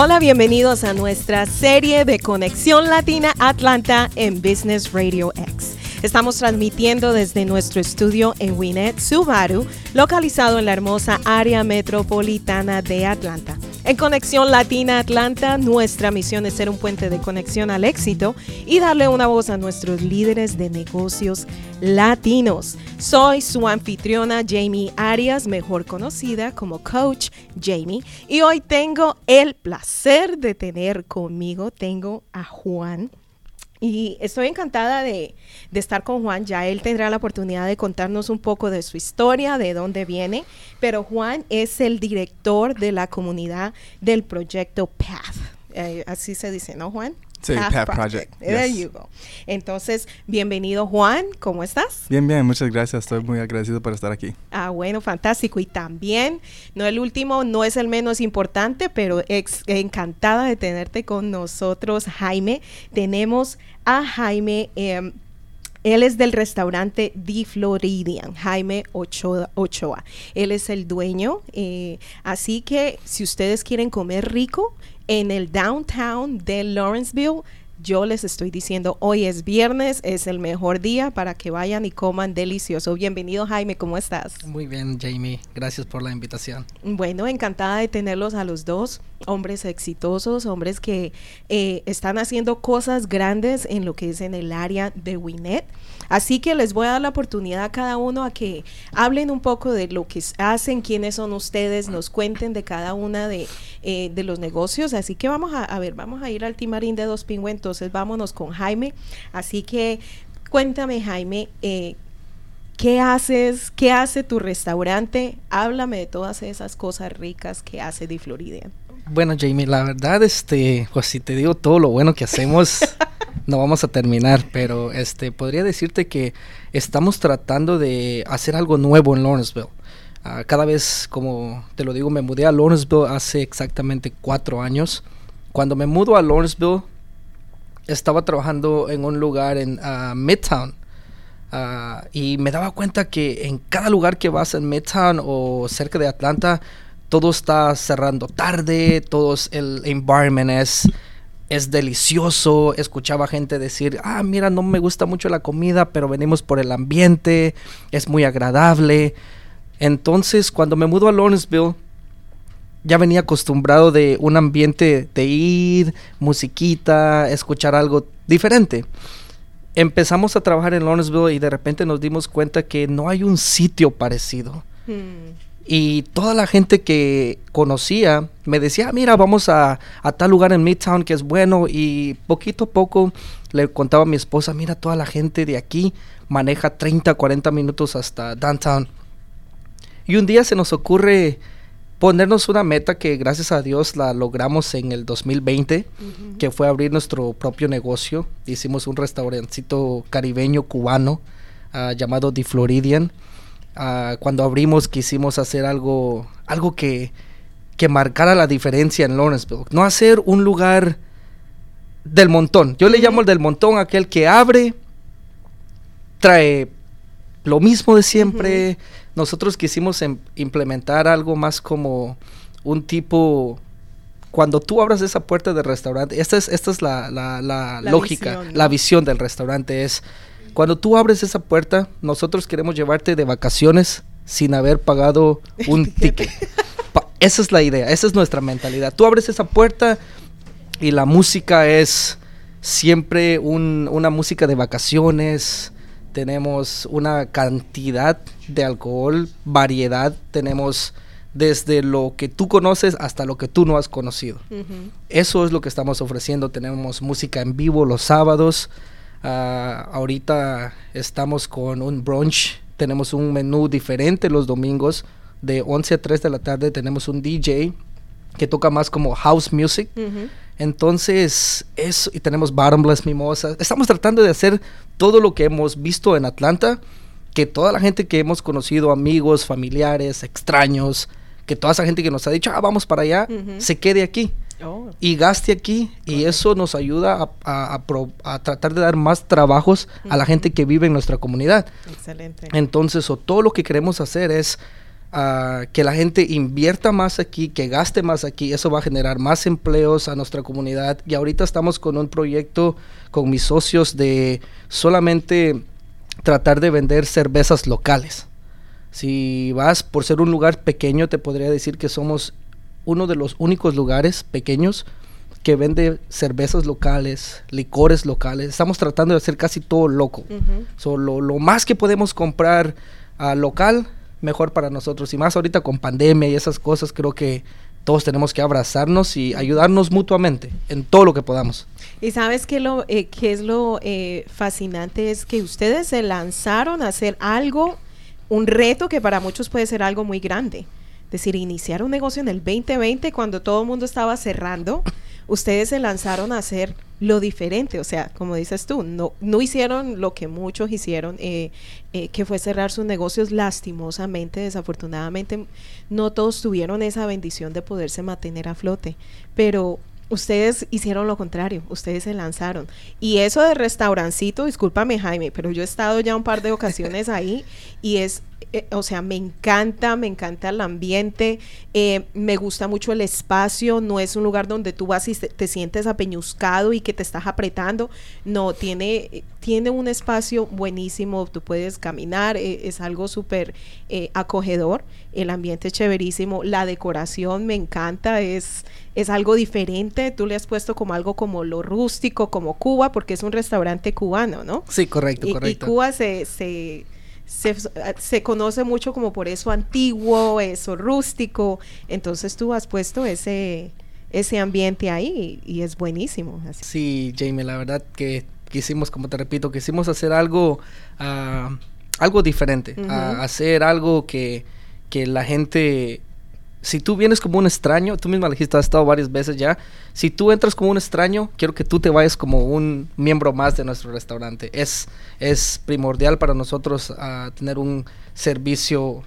Hola, bienvenidos a nuestra serie de Conexión Latina Atlanta en Business Radio X. Estamos transmitiendo desde nuestro estudio en Winnet Subaru, localizado en la hermosa área metropolitana de Atlanta. En Conexión Latina Atlanta, nuestra misión es ser un puente de conexión al éxito y darle una voz a nuestros líderes de negocios latinos. Soy su anfitriona Jamie Arias, mejor conocida como Coach Jamie, y hoy tengo el placer de tener conmigo, tengo a Juan y estoy encantada de, estar con Juan. Ya él tendrá la oportunidad de contarnos un poco de su historia, de dónde viene. Pero Juan es el director de la comunidad del proyecto PATH. Eh, así se dice, ¿no, Juan? Sí, Path, Project. There you go. Entonces, bienvenido Juan, ¿cómo estás? Bien, bien, muchas gracias. Estoy muy agradecido por estar aquí. Ah, bueno, fantástico. Y también, no el último, no es el menos importante, pero encantada de tenerte con nosotros, Jaime. Tenemos a Jaime. Em, él es del restaurante Di Floridian, Jaime Ochoa. Él es el dueño. Eh, así que si ustedes quieren comer rico, en el downtown de Lawrenceville. Yo les estoy diciendo, hoy es viernes, es el mejor día para que vayan y coman delicioso. Bienvenido Jaime, ¿cómo estás? Muy bien, Jamie, gracias por la invitación. Bueno, encantada de tenerlos a los dos, hombres exitosos, hombres que eh, están haciendo cosas grandes en lo que es en el área de Winnet. Así que les voy a dar la oportunidad a cada uno a que hablen un poco de lo que hacen, quiénes son ustedes, nos cuenten de cada una de, eh, de los negocios. Así que vamos a, ver, vamos a ir al Timarín de Dos Pingües, entonces vámonos con Jaime. Así que cuéntame, Jaime, eh, ¿Qué haces? ¿Qué hace tu restaurante? Háblame de todas esas cosas ricas que hace Di Florida. Bueno, Jamie, la verdad, este, pues si te digo todo lo bueno que hacemos, no vamos a terminar, pero este podría decirte que estamos tratando de hacer algo nuevo en Lawrenceville. Ah, cada vez, como te lo digo, me mudé a Lawrenceville hace exactamente cuatro años. Cuando me mudo a Lawrenceville, estaba trabajando en un lugar en ah, Midtown. Ah, y me daba cuenta que en cada lugar que vas en Midtown o cerca de Atlanta, todo está cerrando tarde, todo el environment es es delicioso. Escuchaba gente decir, ah, mira, no me gusta mucho la comida, pero venimos por el ambiente, es muy agradable. Entonces, cuando me mudo a Lawrenceville, ya venía acostumbrado de un ambiente de ir, musiquita, escuchar algo diferente. Empezamos a trabajar en Lawrenceville y de repente nos dimos cuenta que no hay un sitio parecido. Hmm. Y toda la gente que conocía me decía, ah, mira, vamos a, tal lugar en Midtown que es bueno. Y poquito a poco le contaba a mi esposa, mira, toda la gente de aquí maneja 30, 40 minutos hasta downtown. Y un día se nos ocurre ponernos una meta que gracias a Dios la logramos en el 2020, que fue abrir nuestro propio negocio. Hicimos un restaurancito caribeño cubano ah, llamado The Floridian cuando abrimos quisimos hacer algo, algo que, que marcara la diferencia en Lawrenceville. No hacer un lugar del montón. Yo le llamo el del montón aquel que abre, trae lo mismo de siempre. Nosotros quisimos em, implementar algo más como un tipo cuando tú abras esa puerta del restaurante, esta es, esta es la, la, lógica, la visión del restaurante es cuando tú abres esa puerta, nosotros queremos llevarte de vacaciones sin haber pagado un ticket. esa es la idea, esa es nuestra mentalidad. Tú abres esa puerta y la música es siempre una música de vacaciones. Tenemos una cantidad de alcohol, variedad. Tenemos desde lo que tú conoces hasta lo que tú no has conocido. Eso es lo que estamos ofreciendo. Tenemos música en vivo los sábados. Ah, ahorita estamos con un brunch, tenemos un menú diferente los domingos, de 11 a 3 de la tarde tenemos un DJ que toca más como house music. Entonces, eso, y tenemos bottomless mimosas. Estamos tratando de hacer todo lo que hemos visto en Atlanta, que toda la gente que hemos conocido, amigos, familiares, extraños, que toda esa gente que nos ha dicho, ah, vamos para allá, se quede aquí. Oh. y gaste aquí y eso nos ayuda a, tratar de dar más trabajos a la gente que vive en nuestra comunidad. Excelente. Entonces, o todo lo que queremos hacer es a que la gente invierta más aquí, que gaste más aquí, eso va a generar más empleos a nuestra comunidad. Y ahorita estamos con un proyecto con mis socios de solamente tratar de vender cervezas locales. Si vas por ser un lugar pequeño, te podría decir que somos uno de los únicos lugares pequeños que vende cervezas locales, licores locales. Estamos tratando de hacer casi todo loco. Solo lo, más que podemos comprar a local, mejor para nosotros. Y más ahorita con pandemia y esas cosas, creo que todos tenemos que abrazarnos y ayudarnos mutuamente en todo lo que podamos. Y sabes que lo eh, que es lo eh, fascinante es que ustedes se lanzaron a hacer algo, un reto que para muchos puede ser algo muy grande. Es decir, iniciar un negocio en el 2020 cuando todo el mundo estaba cerrando ustedes se lanzaron a hacer lo diferente, o sea, como dices tú, no, no hicieron lo que muchos hicieron, eh, eh, que fue cerrar sus negocios. Lastimosamente, desafortunadamente, no todos tuvieron esa bendición de poderse mantener a flote, pero ustedes hicieron lo contrario, ustedes se lanzaron. Y eso de restaurancito, discúlpame Jaime, pero yo he estado ya un par de ocasiones ahí y es eh, o sea, me encanta, me encanta el ambiente, eh, me gusta mucho el espacio, no es un lugar donde tú vas y te, sientes apeñuscado y que te estás apretando, no, tiene, tiene un espacio buenísimo, tú puedes caminar, eh, es algo súper acogedor, el ambiente es chéverísimo, la decoración me encanta, es, es algo diferente, tú le has puesto como algo como lo rústico, como Cuba, porque es un restaurante cubano, ¿no? Sí, correcto, correcto. Y Cuba se... se se, conoce mucho como por eso antiguo, eso rústico, entonces tú has puesto ese, ese ambiente ahí y, es buenísimo. Sí, Jamie, la verdad que quisimos, como te repito, quisimos hacer algo, uh, algo diferente, hacer algo que, que la gente si tú vienes como un extraño, tú misma dijiste, has estado varias veces ya, si tú entras como un extraño, quiero que tú te vayas como un miembro más de nuestro restaurante. Es, es primordial para nosotros uh, tener un servicio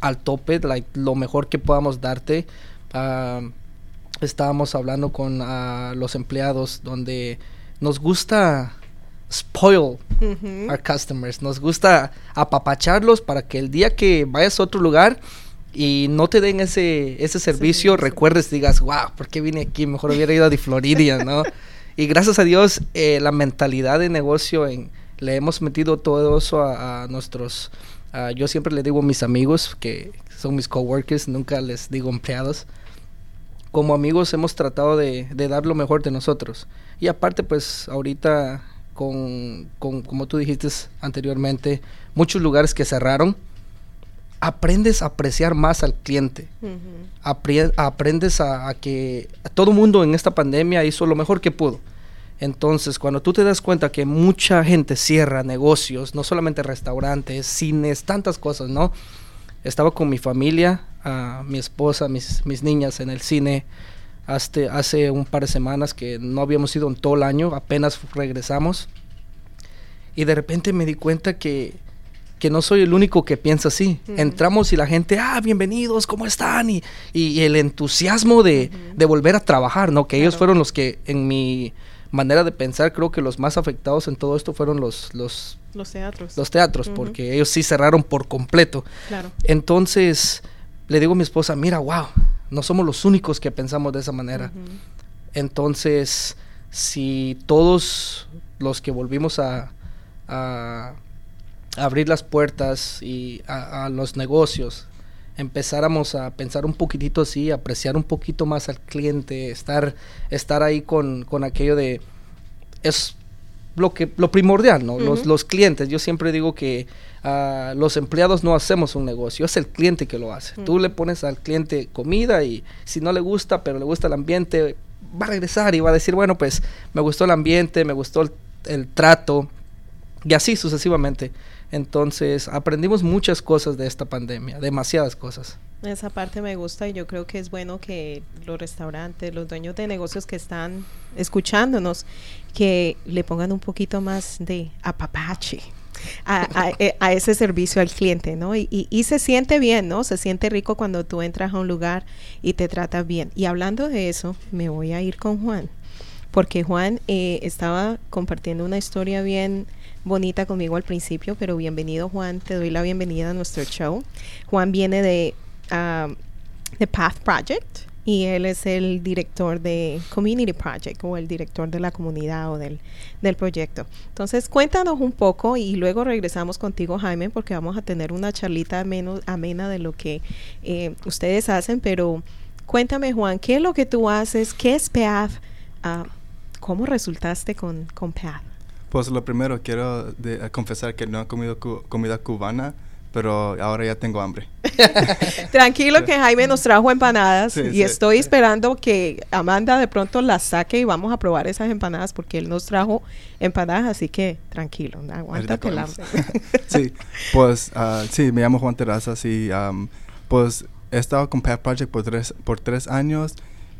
al tope, like, lo mejor que podamos darte. Uh, estábamos hablando con uh, los empleados donde nos gusta spoil our customers, nos gusta apapacharlos para que el día que vayas a otro lugar, y no te den ese, ese servicio, recuerdes, digas, wow, ¿por qué vine aquí? Mejor hubiera ido a Di Florida, ¿no? y gracias a Dios, eh, la mentalidad de negocio, en, le hemos metido todo eso a, nuestros, yo siempre le digo a mis amigos, que son mis coworkers, nunca les digo empleados, como amigos hemos tratado de, de dar lo mejor de nosotros. Y aparte, pues ahorita, con, con, como tú dijiste anteriormente, muchos lugares que cerraron, aprendes a apreciar más al cliente. aprendes a, que todo el mundo en esta pandemia hizo lo mejor que pudo. Entonces, cuando tú te das cuenta que mucha gente cierra negocios, no solamente restaurantes, cines, tantas cosas, ¿no? Estaba con mi familia, mi esposa, mis, mis niñas en el cine hace, hace un par de semanas que no habíamos ido en todo el año, apenas regresamos. Y de repente me di cuenta que que no soy el único que piensa así. Entramos y la gente, ah, bienvenidos, ¿cómo están? Y, y el entusiasmo de, de, volver a trabajar, ¿no? Que ellos fueron los que, en mi manera de pensar, creo que los más afectados en todo esto fueron los... Los, los teatros. Los teatros, porque ellos sí cerraron por completo. Claro. Entonces, le digo a mi esposa, mira, wow, no somos los únicos que pensamos de esa manera. Entonces, si todos los que volvimos a, a abrir las puertas y a, los negocios, empezáramos a pensar un poquitito así, apreciar un poquito más al cliente, estar, estar ahí con, con aquello de es lo que lo primordial, ¿no? los, los, clientes. Yo siempre digo que uh, los empleados no hacemos un negocio, es el cliente que lo hace. Tú le pones al cliente comida y si no le gusta, pero le gusta el ambiente, va a regresar y va a decir, bueno, pues me gustó el ambiente, me gustó el trato y así sucesivamente. Entonces aprendimos muchas cosas de esta pandemia, demasiadas cosas. Esa parte me gusta y yo creo que es bueno que los restaurantes, los dueños de negocios que están escuchándonos, que le pongan un poquito más de apapache. A, eh, ese servicio al cliente, ¿no? Y, y, se siente bien, ¿no? Se siente rico cuando tú entras a un lugar y te tratas bien. Y hablando de eso, me voy a ir con Juan, porque Juan eh, estaba compartiendo una historia bien bonita conmigo al principio, pero bienvenido Juan, te doy la bienvenida a nuestro show. Juan viene de um, The Path Project y él es el director de Community Project o el director de la comunidad o del, del proyecto. Entonces, cuéntanos un poco y luego regresamos contigo, Jaime, porque vamos a tener una charlita menos amena de lo que eh, ustedes hacen, pero cuéntame, Juan, ¿qué es lo que tú haces? ¿Qué es PATH? Ah, ¿Cómo resultaste con, con PATH? Pues lo primero, quiero de, confesar que no he comido cu comida cubana pero ahora ya tengo hambre. Tranquilo que Jaime nos trajo empanadas y estoy esperando que Amanda de pronto las saque y vamos a probar esas empanadas porque él nos trajo empanadas, así que tranquilo, aguántate el hambre. sí, pues uh, sí, me llamo Juan Terrazas y um, pues he estado con Pet Project por tres, por tres años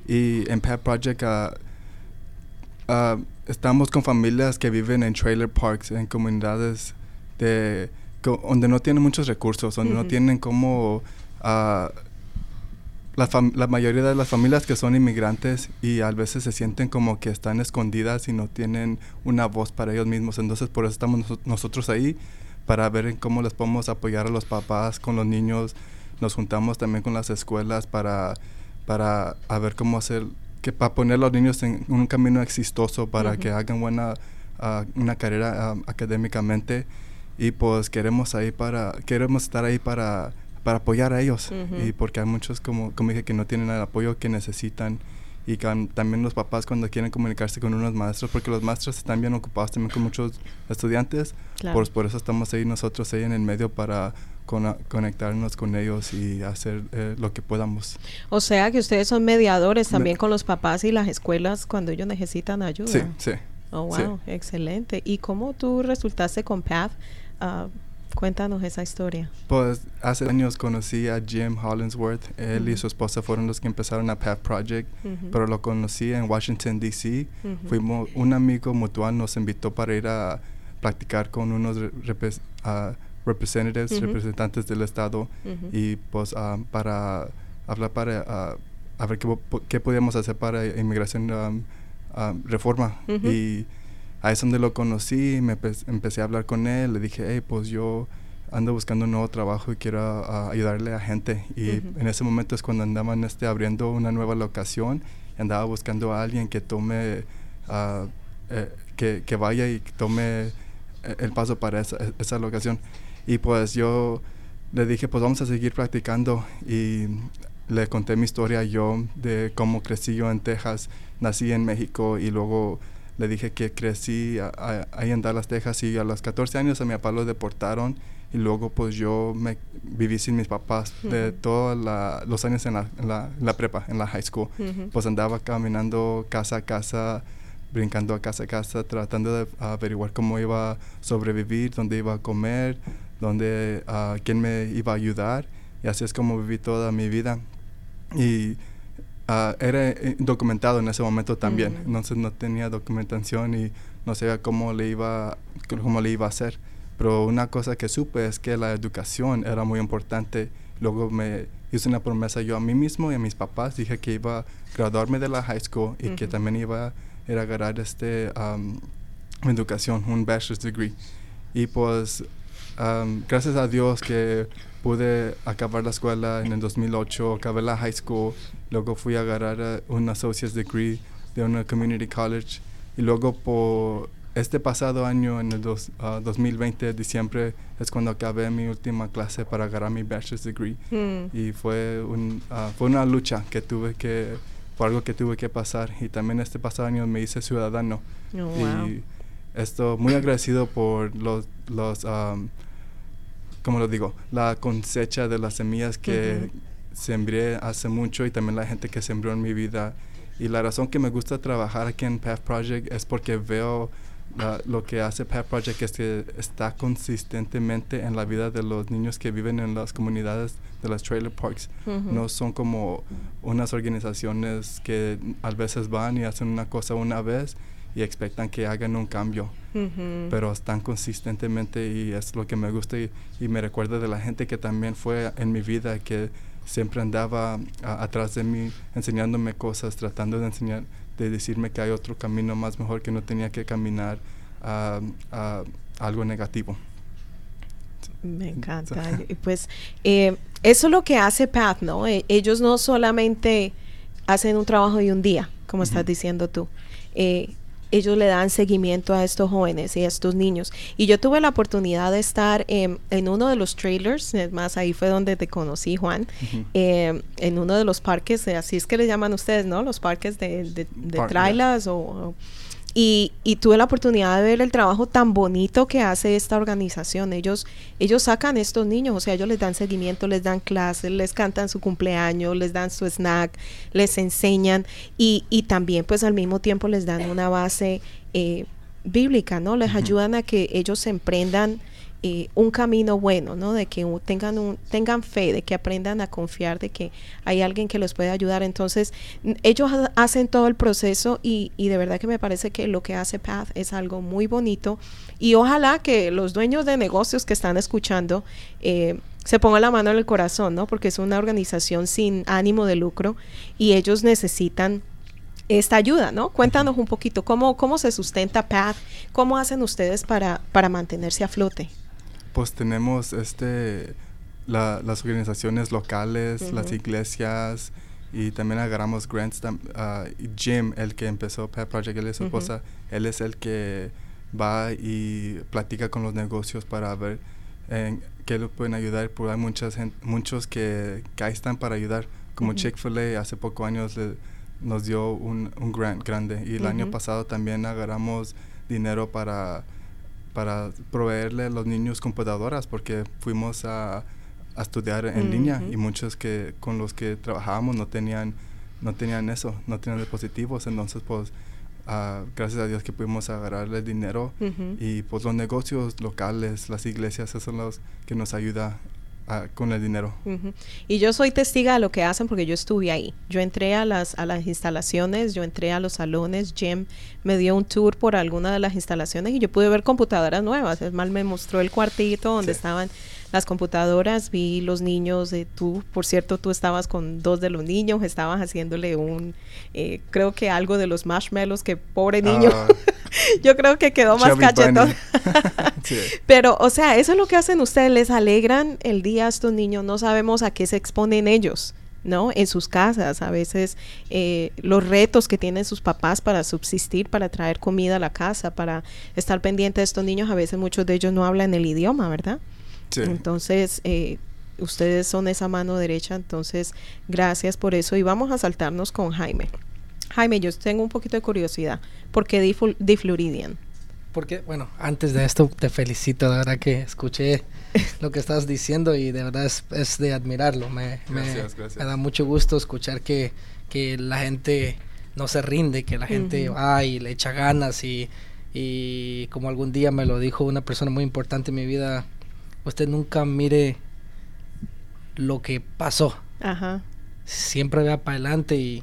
y en Pet Project uh, uh, estamos con familias que viven en trailer parks, en comunidades de donde no tienen muchos recursos, donde no tienen como... Uh, la, la, mayoría de las familias que son inmigrantes y a veces se sienten como que están escondidas y no tienen una voz para ellos mismos. Entonces por eso estamos nosotros ahí, para ver cómo les podemos apoyar a los papás con los niños. Nos juntamos también con las escuelas para, para a ver cómo hacer, que para poner a los niños en un camino exitoso para que hagan buena, uh, una carrera uh, académicamente y pues queremos ahí para queremos estar ahí para para apoyar a ellos. Y porque hay muchos como como dije que no tienen el apoyo que necesitan y también los papás cuando quieren comunicarse con unos maestros porque los maestros están bien ocupados también con muchos estudiantes por, por eso estamos ahí nosotros ahí en el medio para conectarnos con ellos y hacer eh, lo que podamos. O sea que ustedes son mediadores también con los papás y las escuelas cuando ellos necesitan ayuda. Sí, sí. Oh, wow, excelente. ¿Y cómo tú resultaste con PATH? Uh, cuéntanos esa historia. Pues hace años conocí a Jim Hollingsworth. Él y su esposa fueron los que empezaron a Path Project, pero lo conocí en Washington, D.C. Fuimos, un amigo mutual nos invitó para ir a practicar con unos representantes, representantes del estado y pues um, para hablar para a ver qué, qué podíamos hacer para inmigración um, reforma. Y ahí es donde lo conocí, me empecé a hablar con él, le dije, hey, pues yo ando buscando un nuevo trabajo y quiero ah, ayudarle a gente. Y en ese momento es cuando andaban este, abriendo una nueva locación y andaba buscando a alguien que tome, uh, eh, que, que, vaya y tome eh, el paso para esa, esa locación. Y pues yo le dije, pues vamos a seguir practicando y le conté mi historia yo de cómo crecí yo en Texas, nací en México y luego le dije que crecí ahí en Dallas, Texas. Y a los 14 años a mi papá lo deportaron. Y luego pues yo me viví sin mis papás de todos los años en la, la, prepa, en la high school. Pues andaba caminando casa a casa, brincando a casa a casa, tratando de averiguar cómo iba a sobrevivir, dónde iba a comer, dónde, uh, quién me iba a ayudar. Y así es como viví toda mi vida. Y Ah, era eh, documentado en ese momento también, entonces no tenía documentación y no sabía cómo le iba, cómo le iba a hacer. Pero una cosa que supe es que la educación era muy importante. Luego me hice una promesa yo a mí mismo y a mis papás. Dije que iba a graduarme de la high school y que también iba a ir a agarrar este, um, educación, un bachelor's degree. Y pues, gracias a Dios que pude acabar la escuela en el 2008, acabé la high school, luego fui a agarrar eh, un associate's degree de una community college y luego por este pasado año, en el 2020, ah, diciembre, es cuando acabé mi última clase para agarrar mi bachelor's degree. Hmm. Y fue, un, ah, fue una lucha que tuve que, fue algo que tuve que pasar. Y también este pasado año me hice ciudadano. Oh, y estoy muy agradecido por los, los como lo digo, la cosecha de las semillas que sembré hace mucho y también la gente que sembró en mi vida. Y la razón que me gusta trabajar aquí en Path Project es porque veo lo que hace Path Project es que está consistentemente en la vida de los niños que viven en las comunidades de las trailer parks. No son como unas organizaciones que a veces van y hacen una cosa una vez y expectan que hagan un cambio, pero están consistentemente y es lo que me gusta y, me recuerda de la gente que también fue en mi vida, que siempre andaba atrás de mí enseñándome cosas, tratando de enseñar, de decirme que hay otro camino más mejor que no tenía que caminar algo negativo. Me encanta. Pues eh, eso es lo que hace Path, ¿no? E, ellos no solamente hacen un trabajo de un día, como estás diciendo tú. Eh, ellos le dan seguimiento a estos jóvenes y a estos niños. Y yo tuve la oportunidad de estar en uno de los trailers, es más, ahí fue donde te conocí, Juan, eh, en uno de los parques, así es que le llaman ustedes, ¿no? Los parques de, de, trailers o y, tuve la oportunidad de ver el trabajo tan bonito que hace esta organización. Ellos, ellos sacan a estos niños, o sea, ellos les dan seguimiento, les dan clases, les cantan su cumpleaños, les dan su snack, les enseñan y, y también pues al mismo tiempo les dan una base eh, bíblica, ¿no? Les ayudan a que ellos se emprendan eh, un camino bueno, ¿no? De que tengan, un, tengan fe, de que aprendan a confiar, de que hay alguien que los puede ayudar. Entonces, ellos hacen todo el proceso y, y de verdad que me parece que lo que hace Path es algo muy bonito y ojalá que los dueños de negocios que están escuchando eh, se pongan la mano en el corazón, ¿no? Porque es una organización sin ánimo de lucro y ellos necesitan esta ayuda, ¿no? Cuéntanos un poquito cómo, cómo se sustenta Path, cómo hacen ustedes para, para mantenerse a flote pues tenemos este las organizaciones locales, las iglesias y también agarramos grants. Jim, el que empezó Pet Project, él es su esposa, él es el que va y platica con los negocios para ver en qué lo pueden ayudar, porque hay muchas muchos que, que, ahí están para ayudar, como Chick-fil-A hace pocos años nos dio un, un grant grande y el año pasado también agarramos dinero para para proveerle a los niños computadoras porque fuimos a, estudiar en línea y muchos que con los que trabajábamos no tenían no tenían eso, no tenían dispositivos, entonces pues ah, gracias a Dios que pudimos agarrarle dinero y pues los negocios locales, las iglesias, esos son los que nos ayuda con el dinero. Y yo soy testiga de lo que hacen porque yo estuve ahí. Yo entré a las, a las instalaciones, yo entré a los salones, Jim me dio un tour por alguna de las instalaciones y yo pude ver computadoras nuevas. Es más, me mostró el cuartito donde estaban las computadoras, vi los niños, de tú, por cierto, tú estabas con dos de los niños, estabas haciéndole un, eh, creo que algo de los marshmallows, que pobre niño. Ah. yo creo que quedó más cachetón. Pero, o sea, eso es lo que hacen ustedes, les alegran el día a estos niños, no sabemos a qué se exponen ellos. ¿no? En sus casas, a veces eh, los retos que tienen sus papás para subsistir, para traer comida a la casa, para estar pendiente de estos niños, a veces muchos de ellos no hablan el idioma, ¿verdad? Entonces, eh, ustedes son esa mano derecha, entonces gracias por eso y vamos a saltarnos con Jaime. Jaime, yo tengo un poquito de curiosidad. ¿Por qué Difluridian? Porque, bueno, antes de esto te felicito, de verdad que escuché lo que estás diciendo y de verdad es, de admirarlo. Me, da mucho gusto escuchar que, que, la gente no se rinde, que la gente va y le echa ganas y, y como algún día me lo dijo una persona muy importante en mi vida, usted nunca mire lo que pasó. Ajá. Siempre vea para adelante y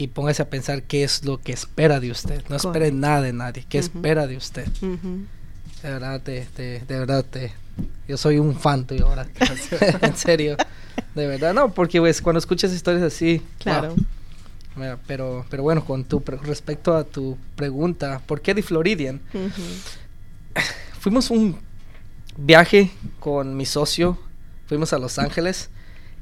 y póngase a pensar qué es lo que espera de usted. No espere nada de nadie, qué espera de usted. De verdad, te, de verdad, te, yo soy un fan tuyo ahora. en serio. De verdad, no, porque pues, cuando escuchas historias así, claro. pero, pero bueno, con tu respecto a tu pregunta, ¿por qué de Floridian? Fuimos un viaje con mi socio, fuimos a Los Ángeles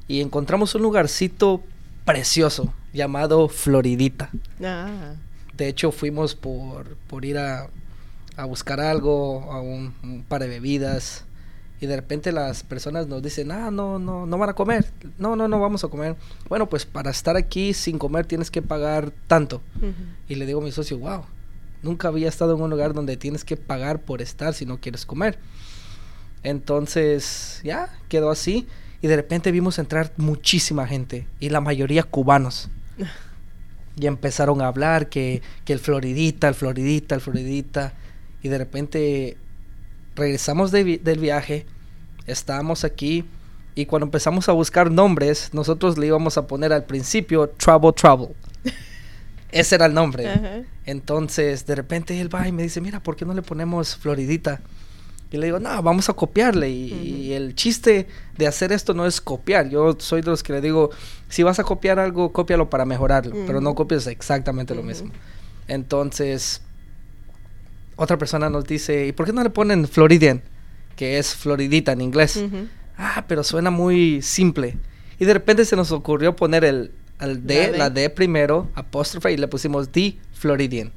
y encontramos un lugarcito precioso llamado Floridita. Ah. De hecho, fuimos por, por ir a, a buscar algo, a un, par de bebidas. Y de repente las personas nos dicen, ah, no, no, no van a comer. No, no, no vamos a comer. Bueno, pues para estar aquí sin comer tienes que pagar tanto. Y le digo a mi socio, wow, nunca había estado en un lugar donde tienes que pagar por estar si no quieres comer. Entonces, ya, quedó así. Y de repente vimos entrar muchísima gente. Y la mayoría cubanos. y empezaron a hablar que, que el Floridita, el Floridita, el Floridita. Y de repente regresamos del viaje, estábamos aquí y cuando empezamos a buscar nombres, nosotros le íbamos a poner al principio Trouble Trouble. Ese era el nombre. Entonces, de repente él va y me dice, mira, ¿por qué no le ponemos Floridita? Y le digo, no, vamos a copiarle. Y, el chiste de hacer esto no es copiar. Yo soy de los que le digo, si vas a copiar algo, cópialo para mejorarlo, pero no copies exactamente lo mismo. Entonces, otra persona nos dice, ¿y por qué no le ponen Floridian? Que es Floridita en inglés. Ah, pero suena muy simple. Y de repente se nos ocurrió poner el, D, la D. primero, apóstrofe, y le pusimos The Floridian.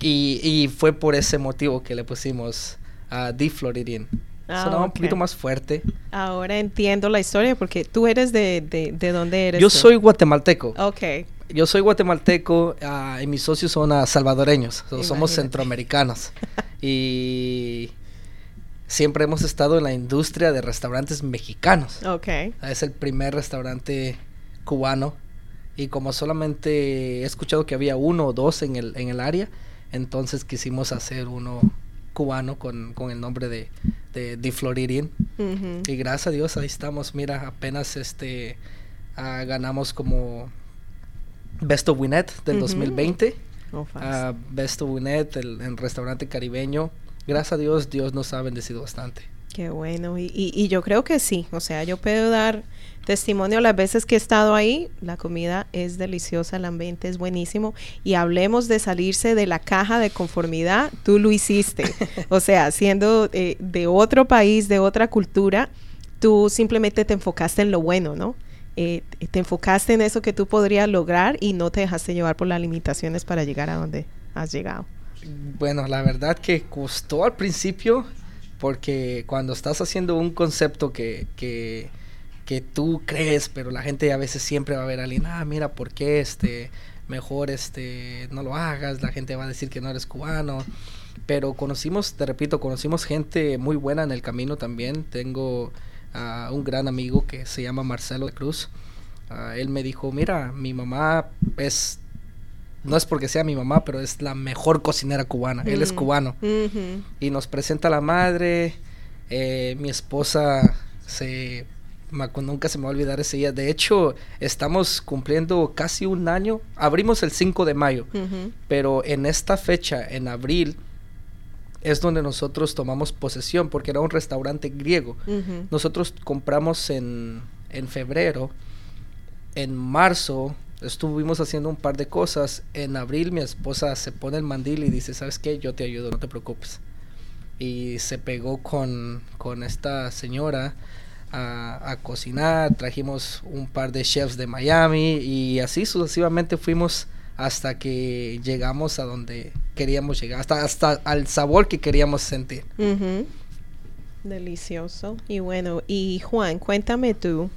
Y, y fue por ese motivo que le pusimos uh, The Floridian. Ah, Sonaba un poquito más fuerte. Ahora entiendo la historia porque tú eres de, de, de dónde eres. Yo soy guatemalteco. Ok. Yo soy guatemalteco uh, y mis socios son uh, salvadoreños. somos centroamericanos. y siempre hemos estado en la industria de restaurantes mexicanos. Ok. Es el primer restaurante cubano. Y como solamente he escuchado que había uno o dos en el, en el área, entonces quisimos hacer uno cubano con, con el nombre de, de, de Floridian. Y gracias a Dios ahí estamos. Mira, apenas este uh, ganamos como Best of Winnet del 2020. Oh, Best of Winnet, el, restaurante caribeño. Gracias a Dios, Dios nos ha bendecido bastante. Qué bueno. Y, y, y yo creo que sí. O sea, yo puedo dar testimonio las veces que he estado ahí, la comida es deliciosa, el ambiente es buenísimo y hablemos de salirse de la caja de conformidad, tú lo hiciste. o sea, siendo eh, de otro país, de otra cultura, tú simplemente te enfocaste en lo bueno, ¿no? Eh, te enfocaste en eso que tú podrías lograr y no te dejaste llevar por las limitaciones para llegar a donde has llegado. Bueno, la verdad que costó al principio porque cuando estás haciendo un concepto que, que que tú crees, pero la gente a veces siempre va a ver a alguien, ah, mira, ¿por qué este, mejor este, no lo hagas? La gente va a decir que no eres cubano. Pero conocimos, te repito, conocimos gente muy buena en el camino también. Tengo a un gran amigo que se llama Marcelo de Cruz. Ah, él me dijo, mira, mi mamá es, no es porque sea mi mamá, pero es la mejor cocinera cubana. Él es mm. cubano. Y nos presenta a la madre. Eh, mi esposa se nunca se me va a olvidar ese día. De hecho, estamos cumpliendo casi un año. Abrimos el 5 de mayo, pero en esta fecha, en abril, es donde nosotros tomamos posesión, porque era un restaurante griego. Nosotros compramos en, en febrero, en marzo estuvimos haciendo un par de cosas. En abril mi esposa se pone el mandil y dice, ¿sabes qué? Yo te ayudo, no te preocupes. Y se pegó con, con esta señora a, cocinar, trajimos un par de chefs de Miami y así sucesivamente fuimos hasta que llegamos a donde queríamos llegar, hasta, hasta al sabor que queríamos sentir. Delicioso. Y bueno, y Juan, cuéntame tú,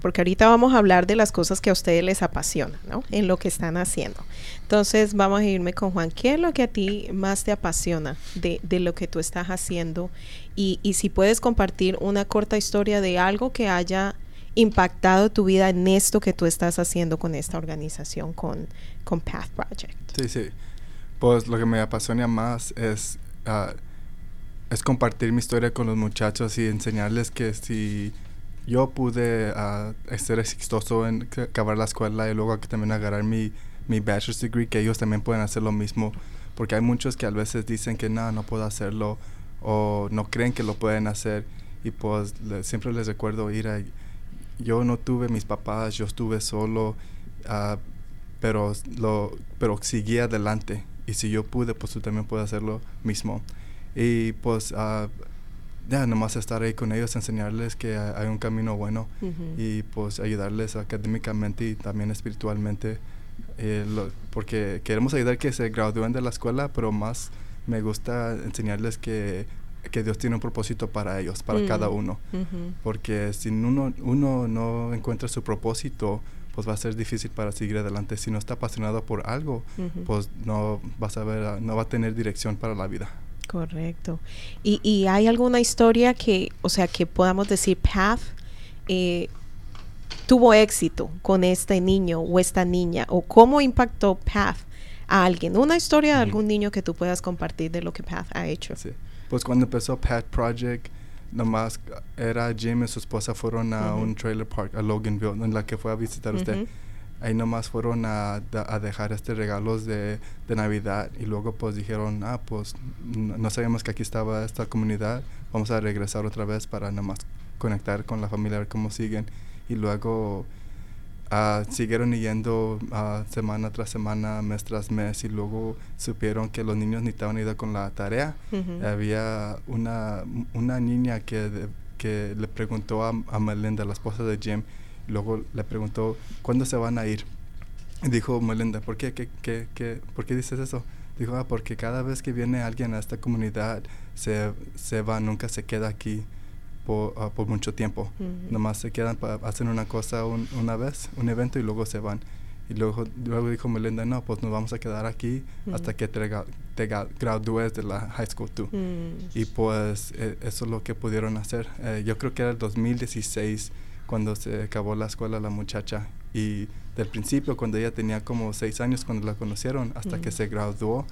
porque ahorita vamos a hablar de las cosas que a ustedes les apasionan, ¿no? En lo que están haciendo. Entonces vamos a irme con Juan. ¿Qué es lo que a ti más te apasiona de, de lo que tú estás haciendo? Y, y, si puedes compartir una corta historia de algo que haya impactado tu vida en esto que tú estás haciendo con esta organización, con, con Path Project. Sí, sí. Pues lo que me apasiona más es, uh, es compartir mi historia con los muchachos y enseñarles que si yo pude uh, ser exitoso en acabar la escuela y luego también agarrar mi, mi bachelor's degree, que ellos también pueden hacer lo mismo. Porque hay muchos que a veces dicen que no, no puedo hacerlo o no creen que lo pueden hacer. Y pues siempre les recuerdo ir a... Yo no tuve mis papás, yo estuve solo, uh, pero, lo, pero seguí adelante. Y si yo pude, pues tú también puedes hacer lo mismo. Y pues... Uh, ya nomás estar ahí con ellos, enseñarles que hay un camino bueno y pues ayudarles académicamente y también espiritualmente, eh, porque queremos ayudar que se gradúen de la escuela, pero más me gusta enseñarles que, que Dios tiene un propósito para ellos, para mm, cada uno, porque si uno, uno no encuentra su propósito, pues va a ser difícil para seguir adelante. Si no está apasionado por algo, pues no vas a ver, no va a tener dirección para la vida. Correcto. ¿Y, ¿Y, hay alguna historia que, o sea, que podamos decir, Path eh, tuvo éxito con este niño o esta niña? ¿O cómo impactó Path a alguien? Una historia de algún niño que tú puedas compartir de lo que Path ha hecho. Sí. Pues cuando empezó Path Project, nomás era Jim y su esposa fueron a un trailer park a Loganville, en la que fue a visitar usted ahí nomás fueron a, a dejar este regalos de, de, Navidad y luego pues dijeron, ah, pues no, sabíamos que aquí estaba esta comunidad, vamos a regresar otra vez para nomás conectar con la familia, a ver cómo siguen. Y luego Ah, siguieron yendo uh, semana tras semana, mes tras mes y luego supieron que los niños necesitaban ayuda con la tarea. Había una, una niña que, que le preguntó a, a, Melinda, la esposa de Jim, luego le preguntó, ¿cuándo se van a ir? Y dijo Melinda, ¿por qué, qué, qué, qué, ¿por qué dices eso? Dijo, ah, porque cada vez que viene alguien a esta comunidad se, se va, nunca se queda aquí por, ah, por mucho tiempo. Nomás se quedan hacer una cosa una vez, un evento y luego se van. Y luego, luego dijo Melinda, no, pues nos vamos a quedar aquí hasta que te, te, gradúes de la high school tú. Y pues e, eso es lo que pudieron hacer. Eh, yo creo que era el 2016 cuando se acabó la escuela la muchacha. Y del principio, cuando ella tenía como seis años, cuando la conocieron, hasta que se graduó.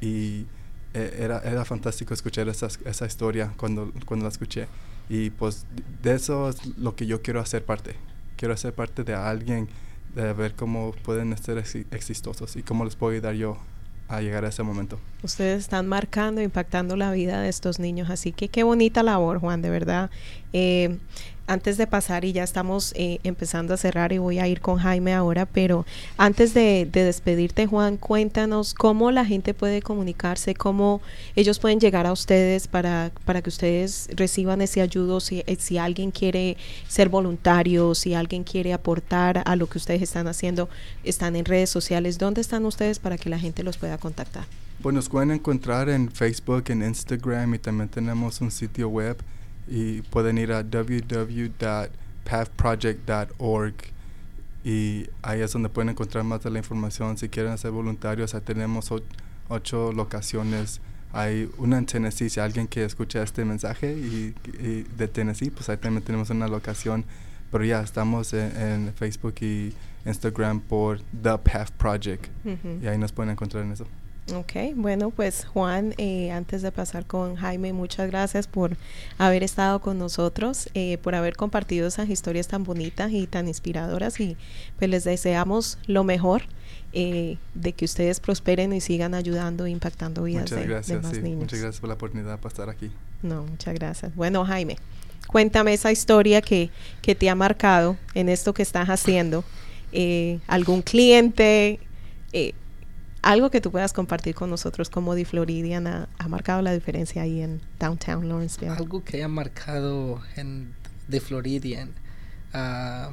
Y e, era, era fantástico escuchar esa, esa historia cuando, cuando la escuché. Y pues de eso es lo que yo quiero hacer parte. Quiero hacer parte de alguien, de ver cómo pueden ser exitosos y cómo les puedo ayudar yo a llegar a ese momento. Ustedes están marcando, impactando la vida de estos niños, así que qué bonita labor, Juan, de verdad. Eh, antes de pasar y ya estamos eh, empezando a cerrar y voy a ir con Jaime ahora, pero antes de, despedirte, Juan, cuéntanos cómo la gente puede comunicarse, cómo ellos pueden llegar a ustedes para, para que ustedes reciban ese ayudo, si, eh, si alguien quiere ser voluntario, si alguien quiere aportar a lo que ustedes están haciendo, están en redes sociales, ¿dónde están ustedes para que la gente los pueda contactar? Pues nos pueden encontrar en Facebook, en Instagram y también tenemos un sitio web y pueden ir a www.pathproject.org y ahí es donde pueden encontrar más de la información. Si quieren ser voluntarios, ahí tenemos ocho locaciones. Hay una en Tennessee, si alguien que escucha este mensaje y, de Tennessee, pues ahí también tenemos una locación. Pero ya estamos en, Facebook y Instagram por The Path Project y ahí nos pueden encontrar en eso. Ok, bueno, pues Juan, eh, antes de pasar con Jaime, muchas gracias por haber estado con nosotros, eh, por haber compartido esas historias tan bonitas y tan inspiradoras y pues les deseamos lo mejor eh, de que ustedes prosperen y sigan ayudando e impactando vidas de, más niños. Muchas gracias por la oportunidad para estar aquí. No, muchas gracias. Bueno, Jaime, cuéntame esa historia que, que te ha marcado en esto que estás haciendo. algún cliente, eh, algo que tú puedas compartir con nosotros como The Floridian ha, marcado la diferencia ahí en Downtown Lawrenceville. Algo que haya marcado en The Floridian. Ah,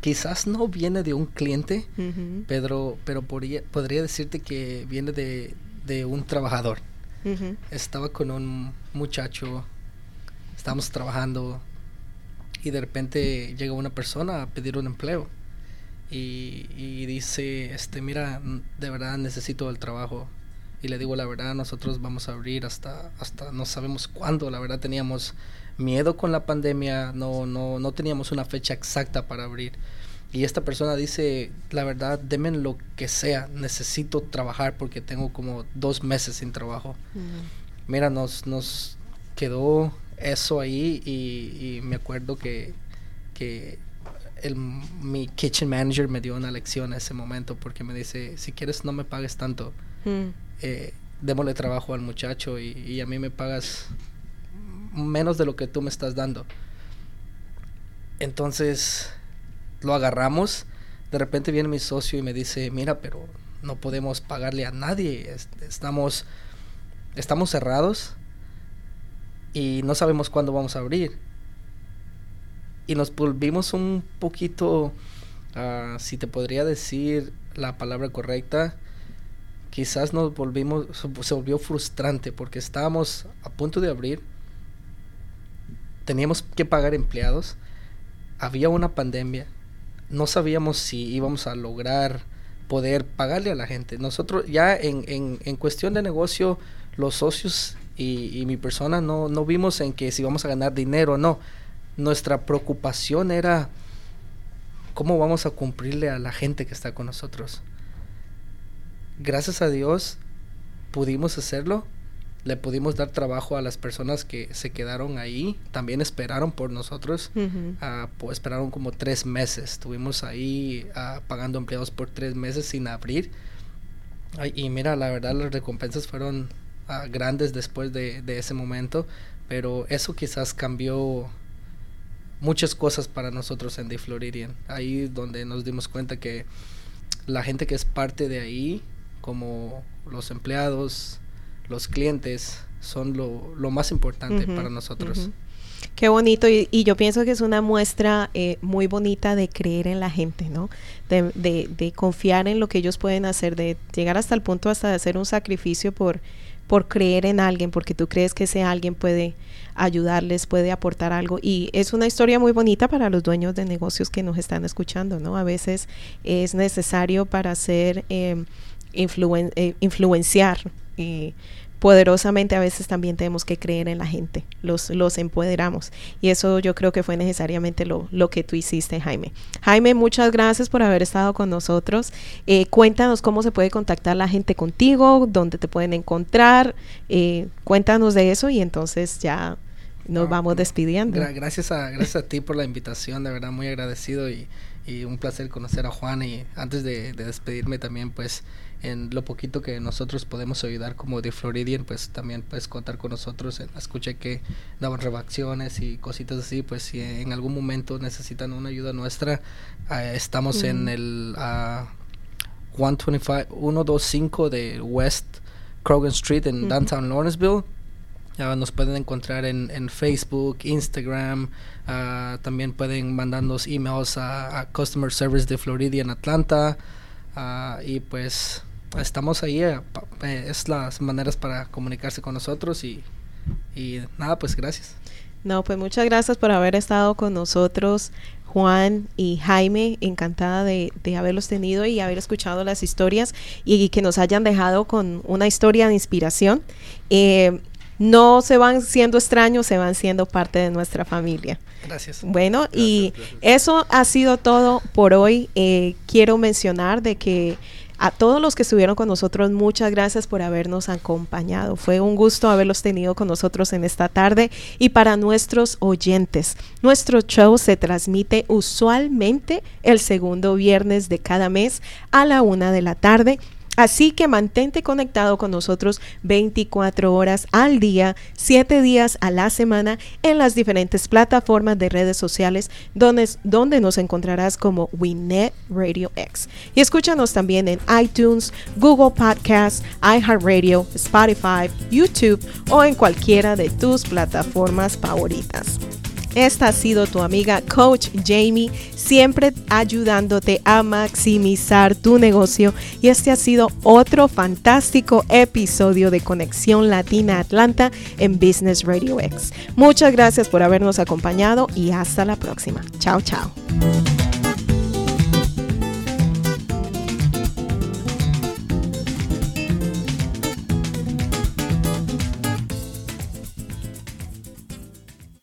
quizás no viene de un cliente, pero, pero podría, podría decirte que viene de, de un trabajador. Estaba con un muchacho, estábamos trabajando y de repente llega una persona a pedir un empleo y, dice, este, mira, de verdad necesito el trabajo. Y le digo la verdad, nosotros vamos a abrir hasta, hasta no sabemos cuándo. La verdad teníamos miedo con la pandemia, no, no, no teníamos una fecha exacta para abrir. Y esta persona dice, la verdad, denme lo que sea, necesito trabajar porque tengo como dos meses sin trabajo. Mm. Mira, nos, nos quedó eso ahí y, y me acuerdo que, que el, mi kitchen manager me dio una lección en ese momento porque me dice, si quieres no me pagues tanto, mm. eh, démosle trabajo al muchacho y, a mí me pagas menos de lo que tú me estás dando. Entonces lo agarramos, de repente viene mi socio y me dice, mira, pero no podemos pagarle a nadie, estamos, estamos cerrados y no sabemos cuándo vamos a abrir y nos volvimos un poquito, ah, si te podría decir la palabra correcta, quizás nos volvimos, se volvió frustrante porque estábamos a punto de abrir, teníamos que pagar empleados, había una pandemia, no sabíamos si íbamos a lograr poder pagarle a la gente. Nosotros ya en, en, en cuestión de negocio, los socios y, y mi persona no, no vimos en que si vamos a ganar dinero o no nuestra preocupación era cómo vamos a cumplirle a la gente que está con nosotros. Gracias a Dios pudimos hacerlo, le pudimos dar trabajo a las personas que se quedaron ahí, también esperaron por nosotros, ah, pues esperaron como tres meses, estuvimos ahí ah, pagando empleados por tres meses sin abrir. y mira, la verdad las recompensas fueron ah, grandes después de, de ese momento, pero eso quizás cambió muchas cosas para nosotros en The Floridian. Ahí donde nos dimos cuenta que la gente que es parte de ahí, como los empleados, los clientes, son lo, lo más importante para nosotros. Qué bonito y, yo pienso que es una muestra eh, muy bonita de creer en la gente, ¿no? De, de, de, confiar en lo que ellos pueden hacer, de llegar hasta el punto hasta de hacer un sacrificio por, por creer en alguien, porque tú crees que ese alguien puede ayudarles, puede aportar algo. Y es una historia muy bonita para los dueños de negocios que nos están escuchando, ¿no? A veces es necesario para hacer eh, eh, influenciar. y poderosamente a veces también tenemos que creer en la gente, los, los empoderamos. Y eso yo creo que fue necesariamente lo, lo que tú hiciste, Jaime. Jaime, muchas gracias por haber estado con nosotros. Eh, cuéntanos cómo se puede contactar la gente contigo, dónde te pueden encontrar. Eh, cuéntanos de eso y entonces ya nos ah, vamos despidiendo. gracias, a, gracias a ti por la invitación, de verdad muy agradecido y, y un placer conocer a Juan y antes de, de despedirme también pues en lo poquito que nosotros podemos ayudar como de Floridian, pues también puedes contar con nosotros. Escuché que daban reacciones y cositas así, pues si en algún momento necesitan una ayuda nuestra, eh, estamos en el 125, 125 de West Krogan Street en Downtown Lawrenceville. nos pueden encontrar en, en Facebook, Instagram, ah, también pueden mandarnos emails a, a, Customer Service de Floridian Atlanta. Uh, y pues estamos ahí, eh, eh, es las maneras para comunicarse con nosotros y, y nada, pues gracias. No, pues muchas gracias por haber estado con nosotros, Juan y Jaime. Encantada de, de haberlos tenido y haber escuchado las historias y, que nos hayan dejado con una historia de inspiración. Eh, no se van siendo extraños, se van siendo parte de nuestra familia. Gracias. Bueno, y eso ha sido todo por hoy. quiero mencionar de que a todos los que estuvieron con nosotros, muchas gracias por habernos acompañado. Fue un gusto haberlos tenido con nosotros en esta tarde. Y para nuestros oyentes, nuestro show se transmite usualmente el segundo viernes de cada mes a la una de la tarde Así que mantente conectado con nosotros 24 horas al día, 7 días a la semana en las diferentes plataformas de redes sociales donde, donde nos encontrarás como Winnet Radio X. Y escúchanos también en iTunes, Google Podcasts, iHeartRadio, Spotify, YouTube o en cualquiera de tus plataformas favoritas. Esta ha sido tu amiga Coach Jamie, siempre ayudándote a maximizar tu negocio. Y este ha sido otro fantástico episodio de Conexión Latina Atlanta en Business Radio X. Muchas gracias por habernos acompañado y hasta la próxima. Chao, chao.